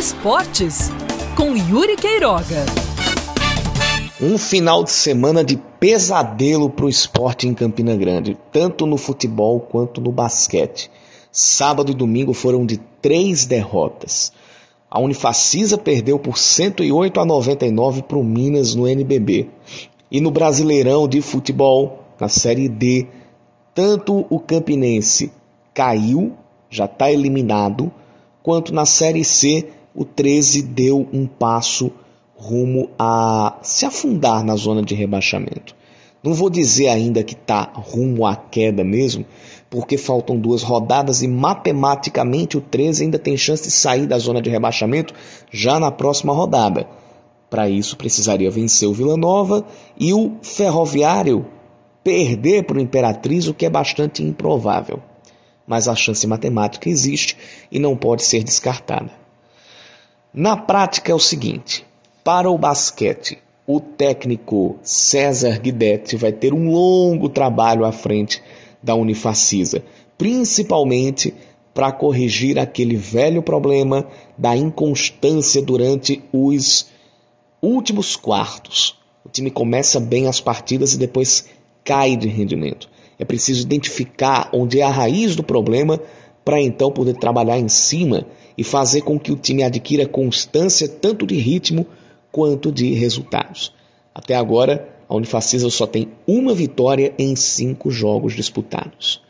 Esportes, com Yuri Queiroga. Um final de semana de pesadelo para o esporte em Campina Grande, tanto no futebol quanto no basquete. Sábado e domingo foram de três derrotas. A Unifacisa perdeu por 108 a 99 para o Minas no NBB. E no Brasileirão de Futebol, na Série D, tanto o Campinense caiu, já está eliminado, quanto na Série C o 13 deu um passo rumo a se afundar na zona de rebaixamento. Não vou dizer ainda que está rumo à queda mesmo, porque faltam duas rodadas e matematicamente o 13 ainda tem chance de sair da zona de rebaixamento já na próxima rodada. Para isso precisaria vencer o Vila Nova e o Ferroviário perder para o Imperatriz, o que é bastante improvável. Mas a chance matemática existe e não pode ser descartada. Na prática é o seguinte: para o basquete, o técnico César Guidetti vai ter um longo trabalho à frente da Unifacisa, principalmente para corrigir aquele velho problema da inconstância durante os últimos quartos. O time começa bem as partidas e depois cai de rendimento. É preciso identificar onde é a raiz do problema para então poder trabalhar em cima e fazer com que o time adquira constância tanto de ritmo quanto de resultados. Até agora, a Unifacisa só tem uma vitória em cinco jogos disputados.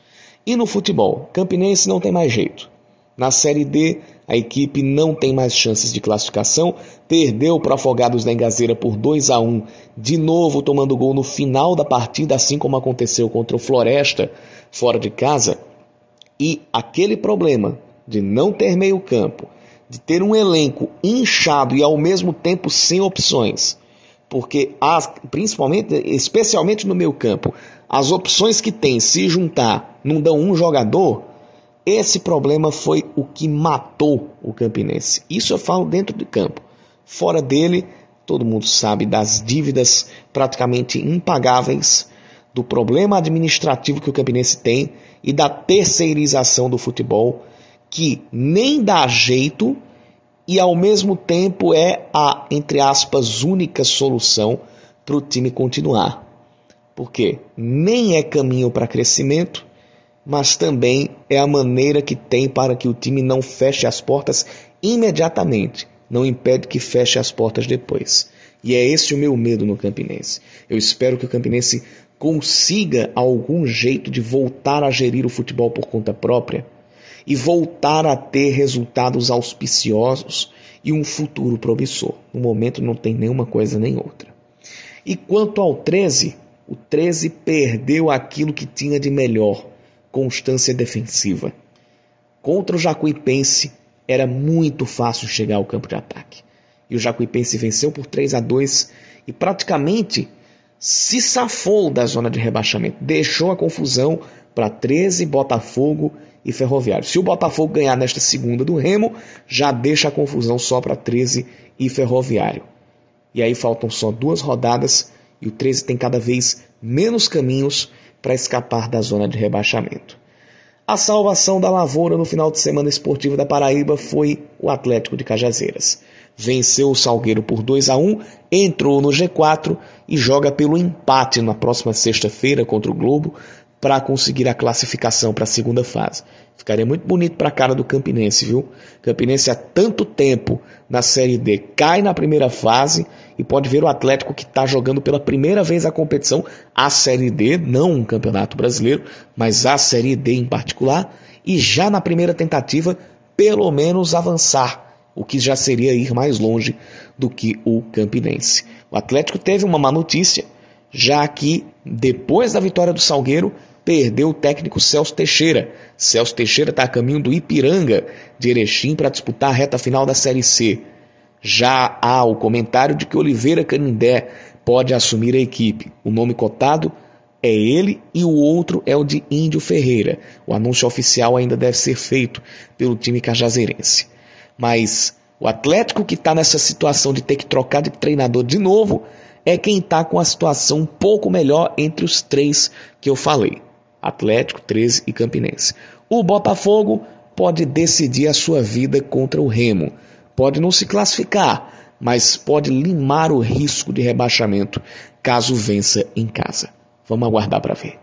E no futebol, Campinense não tem mais jeito. Na Série D, a equipe não tem mais chances de classificação, perdeu para Afogados da Engazeira por 2 a 1, de novo tomando gol no final da partida, assim como aconteceu contra o Floresta fora de casa. E aquele problema de não ter meio-campo, de ter um elenco inchado e ao mesmo tempo sem opções, porque as, principalmente, especialmente no meio-campo, as opções que tem se juntar não dão um jogador, esse problema foi o que matou o Campinense. Isso eu falo dentro de campo. Fora dele, todo mundo sabe das dívidas praticamente impagáveis, do problema administrativo que o Campinense tem e da terceirização do futebol, que nem dá jeito e ao mesmo tempo é a, entre aspas, única solução para o time continuar. Porque nem é caminho para crescimento mas também é a maneira que tem para que o time não feche as portas imediatamente, não impede que feche as portas depois. E é esse o meu medo no Campinense. Eu espero que o Campinense consiga algum jeito de voltar a gerir o futebol por conta própria e voltar a ter resultados auspiciosos e um futuro promissor. No momento não tem nenhuma coisa nem outra. E quanto ao 13, o 13 perdeu aquilo que tinha de melhor constância defensiva. Contra o Jacuipense era muito fácil chegar ao campo de ataque. E o Jacuipense venceu por 3 a 2 e praticamente se safou da zona de rebaixamento. Deixou a confusão para 13, Botafogo e Ferroviário. Se o Botafogo ganhar nesta segunda do Remo, já deixa a confusão só para 13 e Ferroviário. E aí faltam só duas rodadas e o 13 tem cada vez menos caminhos para escapar da zona de rebaixamento. A salvação da lavoura no final de semana esportivo da Paraíba foi o Atlético de Cajazeiras. Venceu o Salgueiro por 2 a 1, entrou no G4 e joga pelo empate na próxima sexta-feira contra o Globo para conseguir a classificação para a segunda fase. Ficaria muito bonito para a cara do Campinense, viu? Campinense há tanto tempo na Série D cai na primeira fase e pode ver o Atlético que está jogando pela primeira vez a competição, a Série D, não um campeonato brasileiro, mas a Série D em particular, e já na primeira tentativa, pelo menos avançar, o que já seria ir mais longe do que o Campinense. O Atlético teve uma má notícia, já que depois da vitória do Salgueiro, perdeu o técnico Celso Teixeira. Celso Teixeira está a caminho do Ipiranga de Erechim para disputar a reta final da Série C. Já há o comentário de que Oliveira Canindé pode assumir a equipe. O nome cotado é ele e o outro é o de Índio Ferreira. O anúncio oficial ainda deve ser feito pelo time cajazeirense. Mas o Atlético que está nessa situação de ter que trocar de treinador de novo é quem está com a situação um pouco melhor entre os três que eu falei: Atlético, 13 e Campinense. O Botafogo pode decidir a sua vida contra o Remo pode não se classificar, mas pode limar o risco de rebaixamento caso vença em casa. Vamos aguardar para ver.